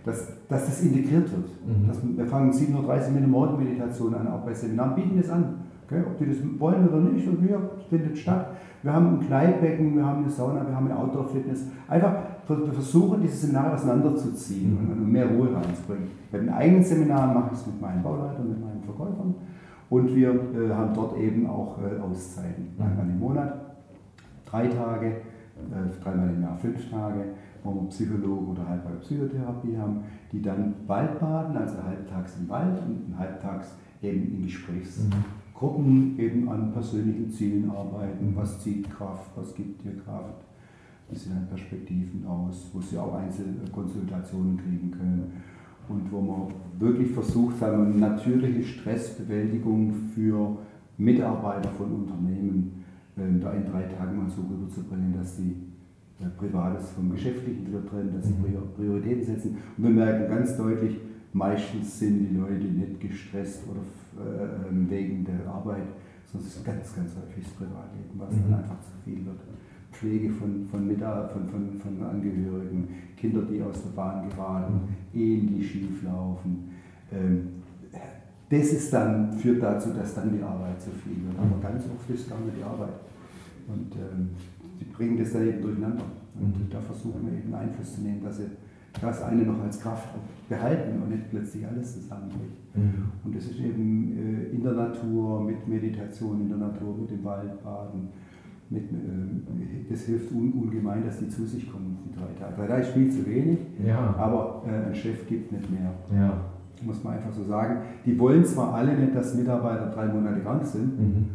[SPEAKER 1] dass, dass das integriert wird. Mhm. Dass, wir fangen 7.30 Uhr mit einer Morgenmeditation an, auch bei Seminaren, bieten das an. Okay? Ob die das wollen oder nicht, und wir findet statt. Wir haben ein Kneippbecken, wir haben eine Sauna, wir haben eine Outdoor-Fitness. Einfach versuchen, diese Seminare auseinanderzuziehen und mehr Ruhe reinzubringen. Bei den eigenen Seminaren mache ich es mit meinen Bauleitern, mit meinen Verkäufern. Und wir äh, haben dort eben auch äh, Auszeiten. Einmal im Monat, drei Tage, äh, dreimal im Jahr fünf Tage, wo wir Psychologen oder halbweise Psychotherapie haben, die dann Waldbaden, also halbtags im Wald und halbtags eben in Gesprächsgruppen mhm. Eben an persönlichen Zielen arbeiten. Was zieht Kraft, was gibt dir Kraft, wie sehen halt Perspektiven aus, wo sie auch Einzelkonsultationen kriegen können und wo man wirklich versucht hat, eine natürliche Stressbewältigung für Mitarbeiter von Unternehmen äh, da in drei Tagen mal so rüberzubringen, dass sie äh, Privates vom Geschäftlichen wieder trennen, dass sie mhm. Prioritäten setzen. Und wir merken ganz deutlich, meistens sind die Leute nicht gestresst oder äh, wegen der Arbeit, sondern es ist ganz, ganz häufig das Privatleben, was mhm. dann einfach zu viel wird. Pflege von, von, von, von, von Angehörigen, Kinder, die aus der Bahn geraten. Ehen, die schief laufen. Ähm, das ist dann, führt dazu, dass dann die Arbeit zu viel wird. Aber ganz oft ist gar nicht die Arbeit. Und ähm, die bringen das dann eben durcheinander. Und mhm. da versuchen wir eben Einfluss zu nehmen, dass sie das eine noch als Kraft behalten und nicht plötzlich alles zusammenbricht. Mhm. Und das ist eben äh, in der Natur, mit Meditation in der Natur, mit dem Waldbaden, mit, äh, das hilft un, ungemein, dass die zu sich kommen, die drei Tage. Drei Tage ist viel zu wenig, ja. aber äh, ein Chef gibt nicht mehr. Ja. Muss man einfach so sagen. Die wollen zwar alle nicht, dass Mitarbeiter drei Monate krank sind, mhm.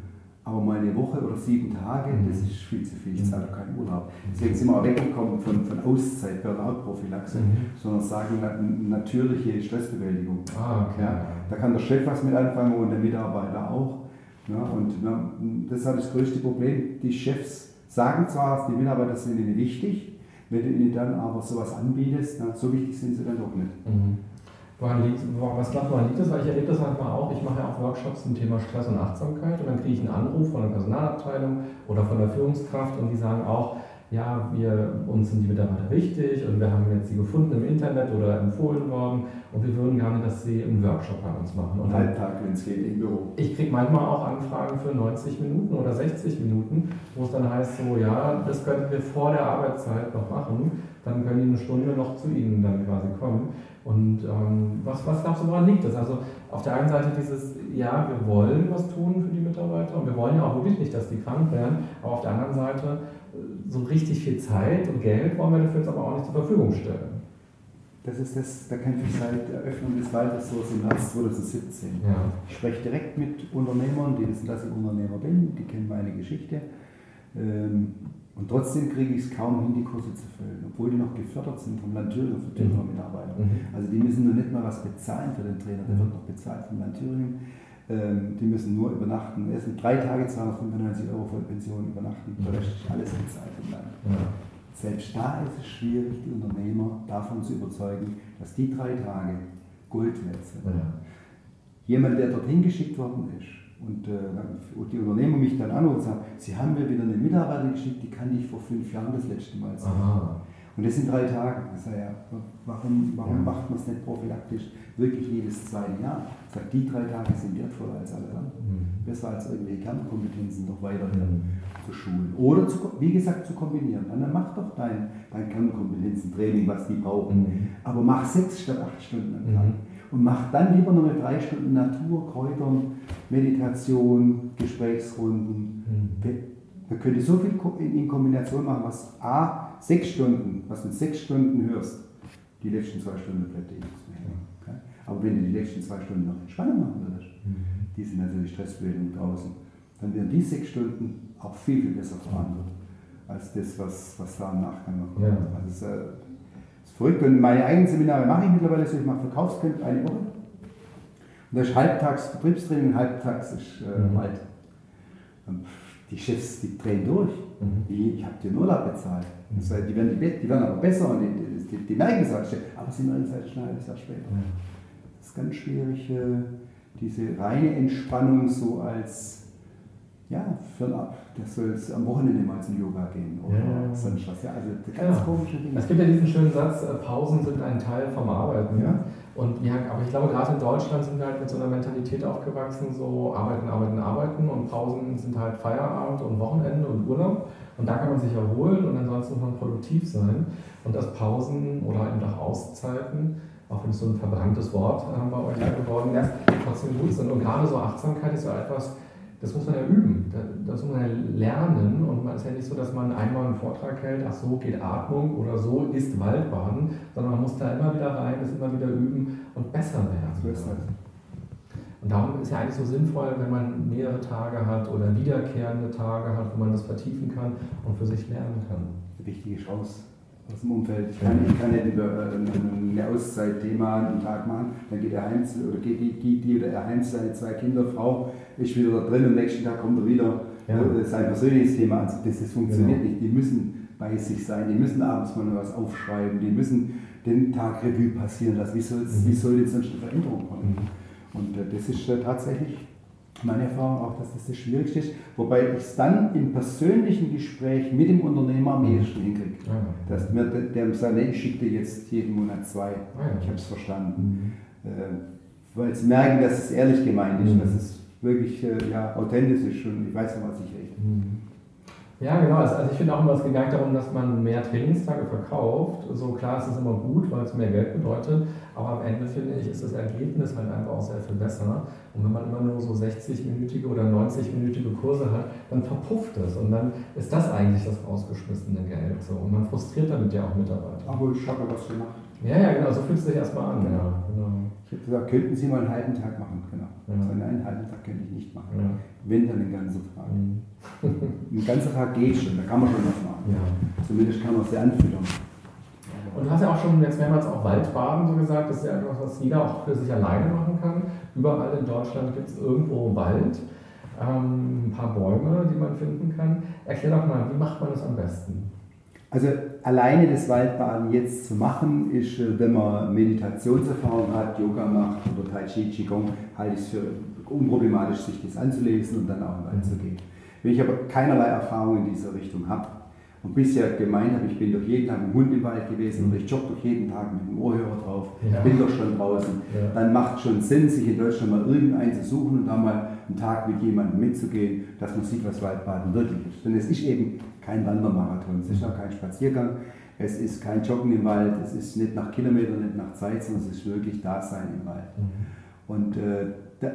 [SPEAKER 1] Aber mal eine Woche oder sieben Tage, mhm. das ist viel zu viel. Ich zahle auch keinen Urlaub. Deswegen sind wir auch weggekommen von, von Auszeit, Burnout-Prophylaxe, mhm. sondern sagen natürliche Stressbewältigung. Ah, okay. ja, da kann der Chef was mit anfangen und der Mitarbeiter auch. Ja, und na, das ist halt das größte Problem. Die Chefs sagen zwar, die Mitarbeiter sind ihnen wichtig, wenn du ihnen dann aber sowas anbietest, na, so wichtig sind sie dann doch nicht. Mhm.
[SPEAKER 3] Woran liegt, was glaubt woran liegt das? Weil ich erlebe das manchmal auch. Ich mache ja auch Workshops zum Thema Stress und Achtsamkeit und dann kriege ich einen Anruf von der Personalabteilung oder von der Führungskraft und die sagen auch, ja, wir, uns sind die Mitarbeiter wichtig und wir haben jetzt sie gefunden im Internet oder empfohlen worden und wir würden gerne, dass sie einen Workshop bei uns machen. Und
[SPEAKER 1] Halbtag, wenn es geht, im Büro.
[SPEAKER 3] Ich kriege manchmal auch Anfragen für 90 Minuten oder 60 Minuten, wo es dann heißt, so, ja, das könnten wir vor der Arbeitszeit noch machen, dann können die eine Stunde noch zu Ihnen dann quasi kommen. Und ähm, was, was glaubst du, woran liegt das? Also auf der einen Seite dieses, ja, wir wollen was tun für die Mitarbeiter und wir wollen ja auch wirklich nicht, dass die krank werden, aber auf der anderen Seite so richtig viel Zeit und Geld wollen wir dafür jetzt aber auch nicht zur Verfügung stellen.
[SPEAKER 1] Das ist das, da kämpfe ich seit der Eröffnung des Waldes so im März 2017. Ja. Ich spreche direkt mit Unternehmern, die wissen, dass ich Unternehmer bin, die kennen meine Geschichte. Ähm, und trotzdem kriege ich es kaum hin, die Kurse zu füllen, obwohl die noch gefördert sind vom Land Thüringen, für Thüringer mhm. Mitarbeiter. Mhm. Also die müssen nur nicht mal was bezahlen für den Trainer, der wird noch bezahlt vom Land Thüringen. Ähm, die müssen nur übernachten. Es sind drei Tage 295 Euro Vollpension übernachten. Da ist alles bezahlt im Land. Ja. Selbst da ist es schwierig, die Unternehmer davon zu überzeugen, dass die drei Tage Gold wert sind. Ja. Jemand, der dorthin geschickt worden ist und, äh, und die Unternehmer mich dann anrufen und sagen, Sie haben mir wieder eine Mitarbeiterin geschickt, die kannte ich vor fünf Jahren das letzte Mal sehen. Und das sind drei Tage. Ich sage, ja, warum, warum ja. macht man es nicht prophylaktisch wirklich jedes zweite Jahr? Ich sage, die drei Tage sind wertvoller als alle anderen. Mhm. Besser als irgendwelche Kernkompetenzen noch weiterhin mhm. zu schulen. Oder, zu, wie gesagt, zu kombinieren. dann mach doch dein, dein Kernkompetenzen-Training, was die brauchen. Mhm. Aber mach sechs statt acht Stunden am Tag. Und mach dann lieber noch mal drei Stunden Natur, Kräutern, Meditation, Gesprächsrunden. Mhm. Man könnte so viel in Kombination machen, was A, sechs Stunden, was du in sechs Stunden hörst, die letzten zwei Stunden bleibt dir nichts mehr. Okay? Aber wenn du die letzten zwei Stunden noch entspannend machen würdest, mhm. die sind natürlich Stressbildung draußen, dann werden die sechs Stunden auch viel, viel besser fahren als das, was, was da im Nachgang noch kommt. Ja. Also äh, verrückt. Und meine eigenen Seminare mache ich mittlerweile so, ich mache Verkaufscamp eine Woche. Und das ist halbtags Vertriebstraining und halbtags ist äh, mhm. Wald. Die Chefs, die drehen durch. Mhm. Ich, ich habe dir nur Urlaub bezahlt. Das heißt, die, werden, die, werden aber besser und die, die, die merken es auch schnell. Aber sie merken es halt schnell, das Jahr später. Mhm. Das ist ganz schwierig, äh, diese reine Entspannung so als ja. Das soll es am Wochenende mal zum Yoga gehen oder ja. sonst was. Ja, also ganz ja. komische Dinge.
[SPEAKER 3] Es gibt ja diesen schönen Satz, äh, Pausen sind ein Teil vom Arbeiten. Ja. Und ja, aber ich glaube, gerade in Deutschland sind wir halt mit so einer Mentalität aufgewachsen, so arbeiten, arbeiten, arbeiten und Pausen sind halt Feierabend und Wochenende und Urlaub. Und da kann man sich erholen und ansonsten muss man produktiv sein. Und dass Pausen oder eben auch Auszeiten, auch wenn es so ein verbranntes Wort äh, bei euch geworden ist, trotzdem gut sind. Und gerade so Achtsamkeit ist ja etwas, das muss man ja üben, das muss man ja lernen und man ist ja nicht so, dass man einmal einen Vortrag hält, ach so geht Atmung oder so ist Waldbaden, sondern man muss da immer wieder rein, das immer wieder üben und besser werden. Und darum ist ja eigentlich so sinnvoll, wenn man mehrere Tage hat oder wiederkehrende Tage hat, wo man das vertiefen kann und für sich lernen kann.
[SPEAKER 1] Eine wichtige Chance aus dem Umfeld. Ich kann, ich kann nicht über äh, eine Auszeit-Thema einen Tag machen, dann geht der Heinz oder geht die, die, die oder er Heinz, seine zwei Kinder, Frau, ist wieder da drin und am nächsten Tag kommt er wieder. Ja. Das ist ein persönliches Thema. Also das, das funktioniert genau. nicht. Die müssen bei sich sein, die müssen abends mal was aufschreiben, die müssen den Tag Revue passieren lassen. Wie, mhm. wie soll denn sonst eine Veränderung kommen? Mhm. Und äh, das ist äh, tatsächlich meine Erfahrung auch, dass das das Schwierigste ist, wobei ich es dann im persönlichen Gespräch mit dem Unternehmer am ehesten hinkriege. Ja. Dass mir der, der sagt, nee, ich schicke dir jetzt jeden Monat zwei. Ja. Ich habe es verstanden. Mhm. Äh, weil sie merken, dass es ehrlich gemeint ist, mhm. dass es wirklich äh, ja, authentisch ist und ich weiß, was ich rede. Mhm.
[SPEAKER 3] Ja, genau. Also, also ich finde auch immer, es nicht darum, dass man mehr Trainingstage verkauft. So klar ist es immer gut, weil es mehr Geld bedeutet. Aber am Ende finde ich, ist das Ergebnis halt einfach auch sehr viel besser. Und wenn man immer nur so 60-minütige oder 90-minütige Kurse hat, dann verpufft es. Und dann ist das eigentlich das rausgeschmissene Geld. So. Und man frustriert damit ja auch Mitarbeiter.
[SPEAKER 1] Aber ich habe was gemacht.
[SPEAKER 3] Ja, ja, genau. So fühlt es sich erstmal an. Ja. Genau.
[SPEAKER 1] Ich habe gesagt, könnten Sie mal einen halben Tag machen? Genau. Ja. Also einen halben Tag könnte ich nicht machen. Ja. Wenn, dann den ganzen Tag. Mhm. ein ganzer Tag geht schon, da kann man schon was machen. Ja. Zumindest kann man es sehr anfüttern.
[SPEAKER 3] Und du hast ja auch schon jetzt mehrmals auch Waldbaden so gesagt, das ist ja etwas, was jeder auch für sich alleine machen kann. Überall in Deutschland gibt es irgendwo Wald, ähm, ein paar Bäume, die man finden kann. Erklär doch mal, wie macht man das am besten?
[SPEAKER 1] Also alleine das Waldbaden jetzt zu machen, ist, äh, wenn man Meditationserfahrung hat, Yoga macht oder Tai Chi, Qigong, halte ich es für unproblematisch, sich das anzulesen und dann auch in den Wald zu gehen. Wenn ich aber keinerlei Erfahrung in dieser Richtung habe, und bisher gemeint habe, ich bin doch jeden Tag mit dem Hund im Wald gewesen oder ich jogge doch jeden Tag mit dem Ohrhörer drauf, ja. bin doch schon draußen, ja. dann macht schon Sinn, sich in Deutschland mal irgendeinen zu suchen und da mal einen Tag mit jemandem mitzugehen, dass man sieht, was Waldbaden wirklich ist. Denn es ist eben kein Wandermarathon, es ist auch kein Spaziergang, es ist kein Joggen im Wald, es ist nicht nach Kilometern, nicht nach Zeit, sondern es ist wirklich Dasein im Wald. Mhm. Und äh, da,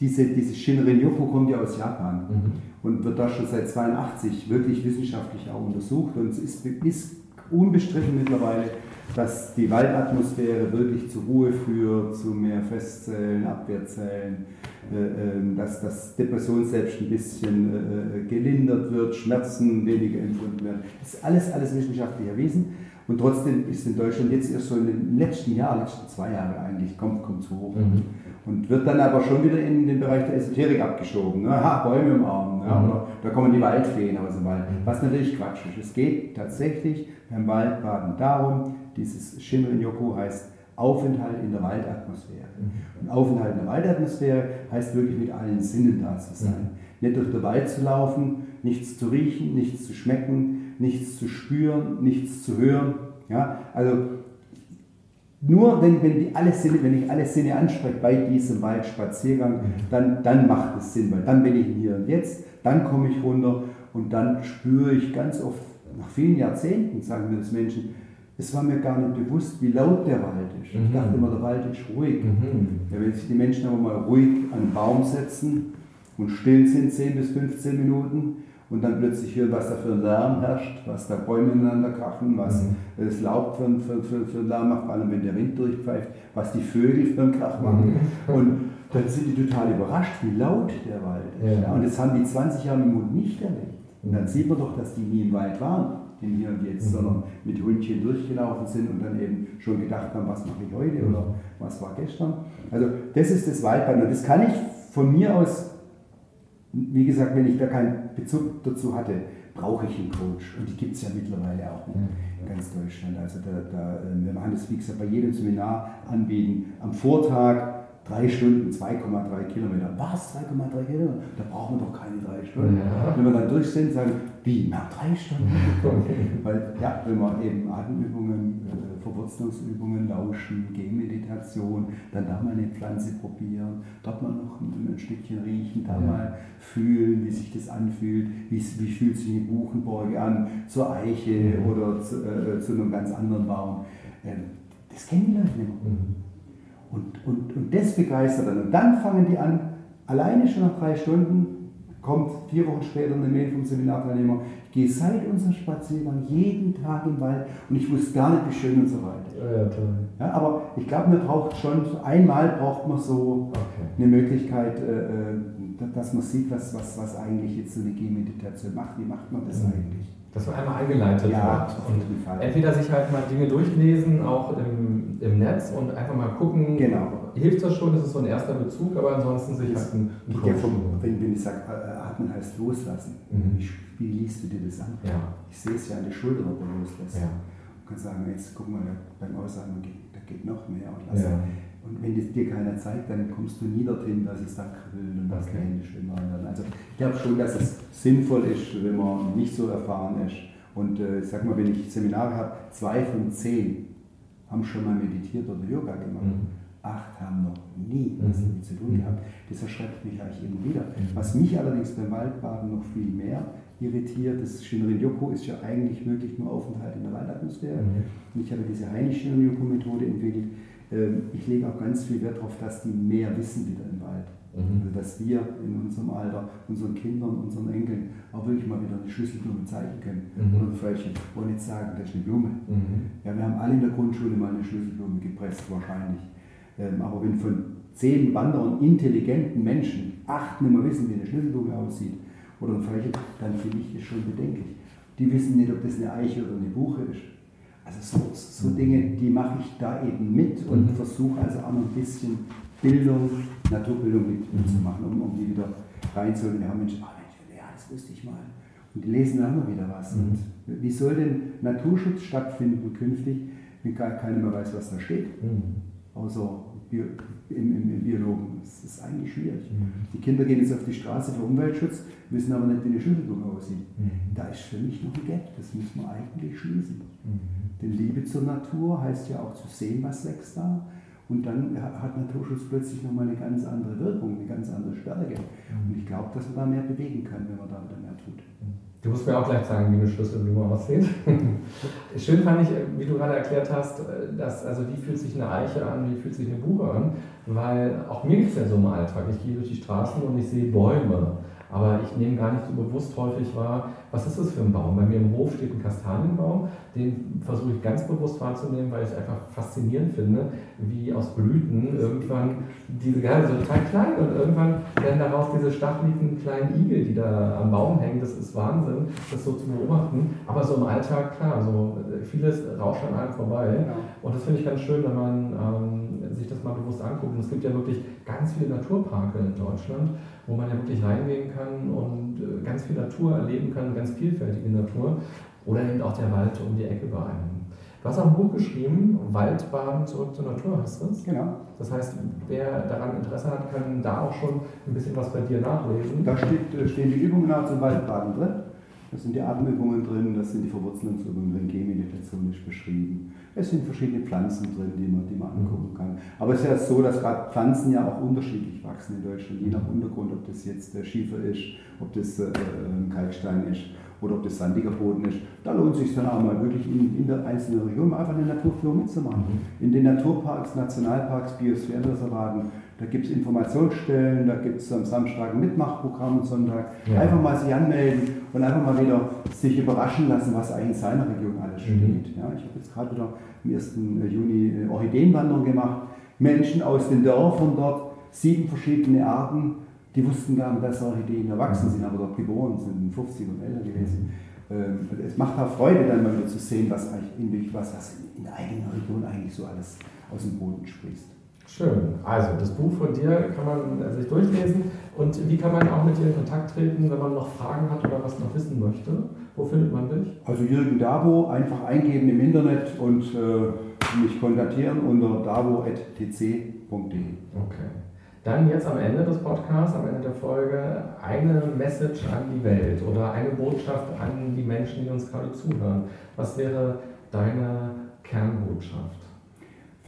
[SPEAKER 1] diese, diese Shinrin-Yoku kommt ja aus Japan mhm. und wird da schon seit 82 wirklich wissenschaftlich auch untersucht und es ist, ist unbestritten mittlerweile, dass die Waldatmosphäre wirklich zur Ruhe führt, zu mehr Festzellen, Abwehrzellen, äh, ähm, dass das Depression selbst ein bisschen äh, äh, gelindert wird, Schmerzen weniger empfunden werden. Das ist alles, alles wissenschaftlich erwiesen. Und trotzdem ist in Deutschland jetzt erst so in den letzten Jahren, letzten zwei Jahren eigentlich, kommt es hoch. Mhm. Und wird dann aber schon wieder in den Bereich der Esoterik abgeschoben. Ne? Ha, Bäume umarmen. Ja, mhm. da kommen die Waldfeen aus dem Wald. Was natürlich Quatsch ist. Es geht tatsächlich beim Waldbaden darum, dieses Shinrin-Yoku heißt Aufenthalt in der Waldatmosphäre. Mhm. Und Aufenthalt in der Waldatmosphäre heißt wirklich mit allen Sinnen da zu sein. Mhm. Nicht durch den Wald zu laufen, nichts zu riechen, nichts zu schmecken, nichts zu spüren, nichts zu hören. Ja? Also nur wenn, wenn, die alle Sinne, wenn ich alle Sinne anspreche bei diesem Waldspaziergang, mhm. dann, dann macht es Sinn, weil dann bin ich hier und jetzt, dann komme ich runter und dann spüre ich ganz oft, nach vielen Jahrzehnten, sagen mir das Menschen, es war mir gar nicht bewusst, wie laut der Wald ist. Mhm. Ich dachte immer, der Wald ist ruhig. Mhm. Ja, wenn sich die Menschen aber mal ruhig an einen Baum setzen und still sind 10 bis 15 Minuten und dann plötzlich hören, was da für ein Lärm herrscht, was da Bäume ineinander krachen, was mhm. das Laub für, für, für, für Lärm macht, vor allem wenn der Wind durchpfeift, was die Vögel für einen Krach machen. Mhm. Und dann sind die total überrascht, wie laut der Wald ist. Ja, und das haben die 20 Jahre im Mund nicht erlebt. Und dann sieht man doch, dass die nie im Wald waren im Hier und Jetzt, mhm. sondern mit Hundchen durchgelaufen sind und dann eben schon gedacht haben, was mache ich heute oder mhm. was war gestern. Also das ist das Waldbad und das kann ich von mir aus, wie gesagt, wenn ich da keinen Bezug dazu hatte, brauche ich einen Coach und die gibt es ja mittlerweile auch in ganz Deutschland. Also da, da, äh, wir machen das, wie gesagt, bei jedem Seminar anbieten. Am Vortag drei Stunden, 2,3 Kilometer. Was? 2,3 Kilometer? Da brauchen wir doch keine drei Stunden. Ja. Wenn wir dann durch sind, sagen, wie, nach drei Stunden? Weil, ja, wenn wir eben Atemübungen, äh, Verwurzelungsübungen, Lauschen, Gehmeditation, dann da mal eine Pflanze probieren, dort mal noch ein, ein Stückchen riechen, da ja. mal fühlen, wie sich das anfühlt, wie, wie fühlt sich eine Buchenborge an, zur Eiche oder zu, äh, zu, einem ganz anderen Baum. Ähm, das kennen die Leute nicht mehr. Und, und, und das begeistert dann. Und dann fangen die an, alleine schon nach drei Stunden kommt vier Wochen später eine Mail vom Seminarteilnehmer, ich gehe seit unserem Spaziergang jeden Tag im Wald und ich wusste gar nicht, wie schön und so weiter.
[SPEAKER 3] Ja, toll.
[SPEAKER 1] Ja, aber ich glaube, man braucht schon, einmal braucht man so
[SPEAKER 3] Okay.
[SPEAKER 1] eine Möglichkeit, äh, äh, dass man sieht, was, was, was eigentlich jetzt so eine Gehmeditation macht. Wie macht man das
[SPEAKER 3] Mhm.
[SPEAKER 1] eigentlich?
[SPEAKER 3] Dass man einmal eingeleitet
[SPEAKER 1] Ja,
[SPEAKER 3] wird. Und entweder sich halt mal Dinge durchlesen, auch im, im Netz und einfach mal gucken,
[SPEAKER 1] Genau.
[SPEAKER 3] hilft das schon, das ist so ein erster Bezug, aber ansonsten sich halt ein, ein
[SPEAKER 1] Geht ja vom, wenn, wenn ich sage, äh, atmen heißt loslassen.
[SPEAKER 3] Mhm.
[SPEAKER 1] Wie, wie liest du dir das an?
[SPEAKER 3] Ja,
[SPEAKER 1] Ich sehe es ja an der Schulter, ob er loslässt.
[SPEAKER 3] ja.
[SPEAKER 1] Man kann sagen, jetzt guck mal, beim Ausatmen geht, da geht noch mehr. Und, lass.
[SPEAKER 3] Ja.
[SPEAKER 1] Und wenn das dir keiner zeigt, dann kommst du nie dorthin, dass es dann kribbelt und dass
[SPEAKER 3] Okay.
[SPEAKER 1] die Hände schwimmen werden. Also ich glaube schon, dass es sinnvoll ist, wenn man nicht so erfahren ist. Und äh, ich sag mal, wenn ich Seminare habe, zwei von zehn haben schon mal meditiert oder Yoga gemacht.
[SPEAKER 3] Mhm.
[SPEAKER 1] Acht haben noch nie was
[SPEAKER 3] Mhm.
[SPEAKER 1] damit zu tun
[SPEAKER 3] Mhm.
[SPEAKER 1] gehabt. Das erschreckt mich eigentlich immer wieder.
[SPEAKER 3] Mhm.
[SPEAKER 1] Was mich allerdings beim Waldbaden noch viel mehr irritiert, das Shinrin-Yoku ist ja eigentlich wirklich nur Aufenthalt in der Waldatmosphäre.
[SPEAKER 3] Mhm.
[SPEAKER 1] Und ich habe diese Heini-Shinrin-Yoku-Methode entwickelt. Ähm, Ich lege auch ganz viel Wert darauf, dass die mehr wissen wieder im Wald.
[SPEAKER 3] Mhm.
[SPEAKER 1] Also dass wir in unserem Alter, unseren Kindern, unseren Enkeln auch wirklich mal wieder eine Schlüsselblume zeigen können.
[SPEAKER 3] Mhm.
[SPEAKER 1] Oder vielleicht, ich wollte nicht sagen, das ist eine Blume.
[SPEAKER 3] Mhm.
[SPEAKER 1] Ja, wir haben alle in der Grundschule mal eine Schlüsselblume gepresst, wahrscheinlich. Ähm, aber wenn von zehn Wanderern intelligenten Menschen acht nicht mehr wissen, wie eine Schlüsselblume aussieht oder eine Fläche, dann finde ich das schon bedenklich. Die wissen nicht, ob das eine Eiche oder eine Buche ist. Also so, so Dinge, die mache ich da eben mit und
[SPEAKER 3] Mhm.
[SPEAKER 1] versuche also auch noch ein bisschen Bildung, Naturbildung mit,
[SPEAKER 3] Mhm.
[SPEAKER 1] mitzumachen, um, um die wieder reinzuholen. Wir haben Menschen, ah Mensch, ja, das wusste ich mal. Und die lesen dann immer wieder was.
[SPEAKER 3] Mhm.
[SPEAKER 1] Und wie soll denn Naturschutz stattfinden künftig, wenn gar keiner mehr weiß, was da steht?
[SPEAKER 3] Mhm.
[SPEAKER 1] Außer Bio, im, im, im Biologen. Das ist eigentlich schwierig.
[SPEAKER 3] Mhm.
[SPEAKER 1] Die Kinder gehen jetzt auf die Straße für Umweltschutz, wissen aber nicht, wie eine Schlüsselblume aussieht.
[SPEAKER 3] Mhm.
[SPEAKER 1] Da ist für mich noch ein Gap, das müssen wir eigentlich schließen.
[SPEAKER 3] Mhm.
[SPEAKER 1] Denn Liebe zur Natur heißt ja auch zu sehen, was wächst da. Und dann hat Naturschutz plötzlich nochmal eine ganz andere Wirkung, eine ganz andere Stärke. Und ich glaube, dass man da mehr bewegen kann, wenn man da wieder mehr tut.
[SPEAKER 3] Du musst mir auch gleich sagen, wie eine Schlüsselblume aussieht. Schön fand ich, wie du gerade erklärt hast, dass, also wie fühlt sich eine Eiche an, wie fühlt sich eine Buche an, weil auch mir geht es ja so im Alltag. Ich gehe durch die Straßen und ich sehe Bäume, aber ich nehme gar nicht so bewusst häufig wahr, was ist das für ein Baum. Bei mir im Hof steht ein Kastanienbaum, den versuche ich ganz bewusst wahrzunehmen, weil ich es einfach faszinierend finde, wie aus Blüten irgendwann diese Geile so total klein und irgendwann werden daraus diese stacheligen kleinen Igel, die da am Baum hängen. Das ist Wahnsinn, das so zu beobachten. Aber so im Alltag, klar, so äh, vieles rauscht an einem vorbei. Und das finde ich ganz schön, wenn man ähm, sich das mal bewusst anguckt. Und es gibt ja wirklich ganz viele Naturparke in Deutschland, wo man ja wirklich reingehen kann und äh, ganz viel Natur erleben kann, ganz vielfältige Natur. Oder eben auch der Wald um die Ecke bei einem. Du hast auch ein Buch geschrieben, Waldbaden zurück zur Natur heißt das.
[SPEAKER 1] Genau.
[SPEAKER 3] Das heißt, wer daran Interesse hat, kann da auch schon ein bisschen was bei dir nachlesen.
[SPEAKER 1] Da steht, äh, stehen die Übungen auch zum Waldbaden drin. Da sind die Atemübungen drin, da sind die Verwurzelungsübungen drin, Gehmeditation ist beschrieben. Es sind verschiedene Pflanzen drin, die man, die man angucken kann. Aber es ist ja so, dass gerade Pflanzen ja auch unterschiedlich wachsen in Deutschland, je nach Untergrund, ob das jetzt der Schiefer ist, ob das äh, äh, Kalkstein ist oder ob das sandiger Boden ist. Da lohnt es sich dann auch mal wirklich in, in der einzelnen Region einfach eine Naturführung mitzumachen. In den Naturparks, Nationalparks, Biosphärenreservaten, da gibt es Informationsstellen, da gibt es am Samstag ein Mitmachprogramm und Sonntag.
[SPEAKER 3] Ja.
[SPEAKER 1] Einfach mal sich anmelden und einfach mal wieder sich überraschen lassen, was eigentlich in seiner Region alles
[SPEAKER 3] Mhm.
[SPEAKER 1] steht. Ja, ich habe jetzt gerade wieder am 1. Juni eine Orchideenwanderung gemacht. Menschen aus den Dörfern dort, sieben verschiedene Arten, die wussten gar nicht, dass Orchideen erwachsen sind, aber dort geboren sind, 50 und älter gewesen. Ähm, und Es macht auch Freude, dann mal wieder zu sehen, was, eigentlich in, was, was in der eigenen Region eigentlich so alles aus dem Boden sprießt.
[SPEAKER 3] Schön. Also, das Buch von dir kann man äh, sich durchlesen. Und wie kann man auch mit dir in Kontakt treten, wenn man noch Fragen hat oder was noch wissen möchte? Wo findet man dich?
[SPEAKER 1] Also Jürgen Dabo einfach eingeben im Internet und äh, mich kontaktieren unter dabo.tc.de.
[SPEAKER 3] Okay. Dann jetzt am Ende des Podcasts, am Ende der Folge, eine Message an die Welt oder eine Botschaft an die Menschen, die uns gerade zuhören. Was wäre deine Kernbotschaft?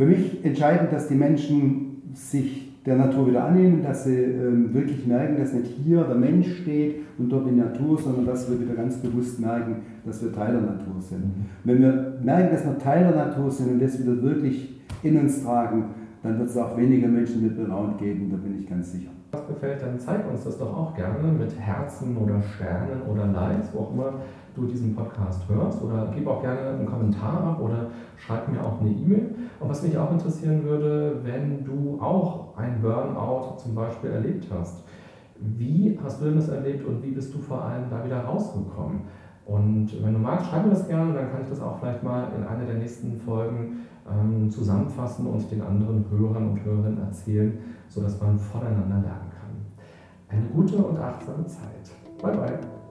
[SPEAKER 1] Für mich entscheidend, dass die Menschen sich der Natur wieder annehmen, dass sie ähm, wirklich merken, dass nicht hier der Mensch steht und dort die Natur, sondern dass wir wieder ganz bewusst merken, dass wir Teil der Natur sind. Wenn wir merken, dass wir Teil der Natur sind und das wieder wirklich in uns tragen, dann wird es auch weniger Menschen mit Burnout geben, da bin ich ganz sicher.
[SPEAKER 3] was gefällt, dann zeig uns das doch auch gerne mit Herzen oder Sternen oder Likes, wo auch immer du diesen Podcast hörst. Oder gib auch gerne einen Kommentar ab oder schreib mir auch eine E-Mail. Und was mich auch interessieren würde, wenn du auch ein Burnout zum Beispiel erlebt hast. Wie hast du denn das erlebt und wie bist du vor allem da wieder rausgekommen? Und wenn du magst, schreib mir das gerne, dann kann ich das auch vielleicht mal in einer der nächsten Folgen ähm, zusammenfassen und den anderen Hörern und Hörerinnen erzählen, sodass man voneinander lernen kann. Eine gute und achtsame Zeit. Bye bye.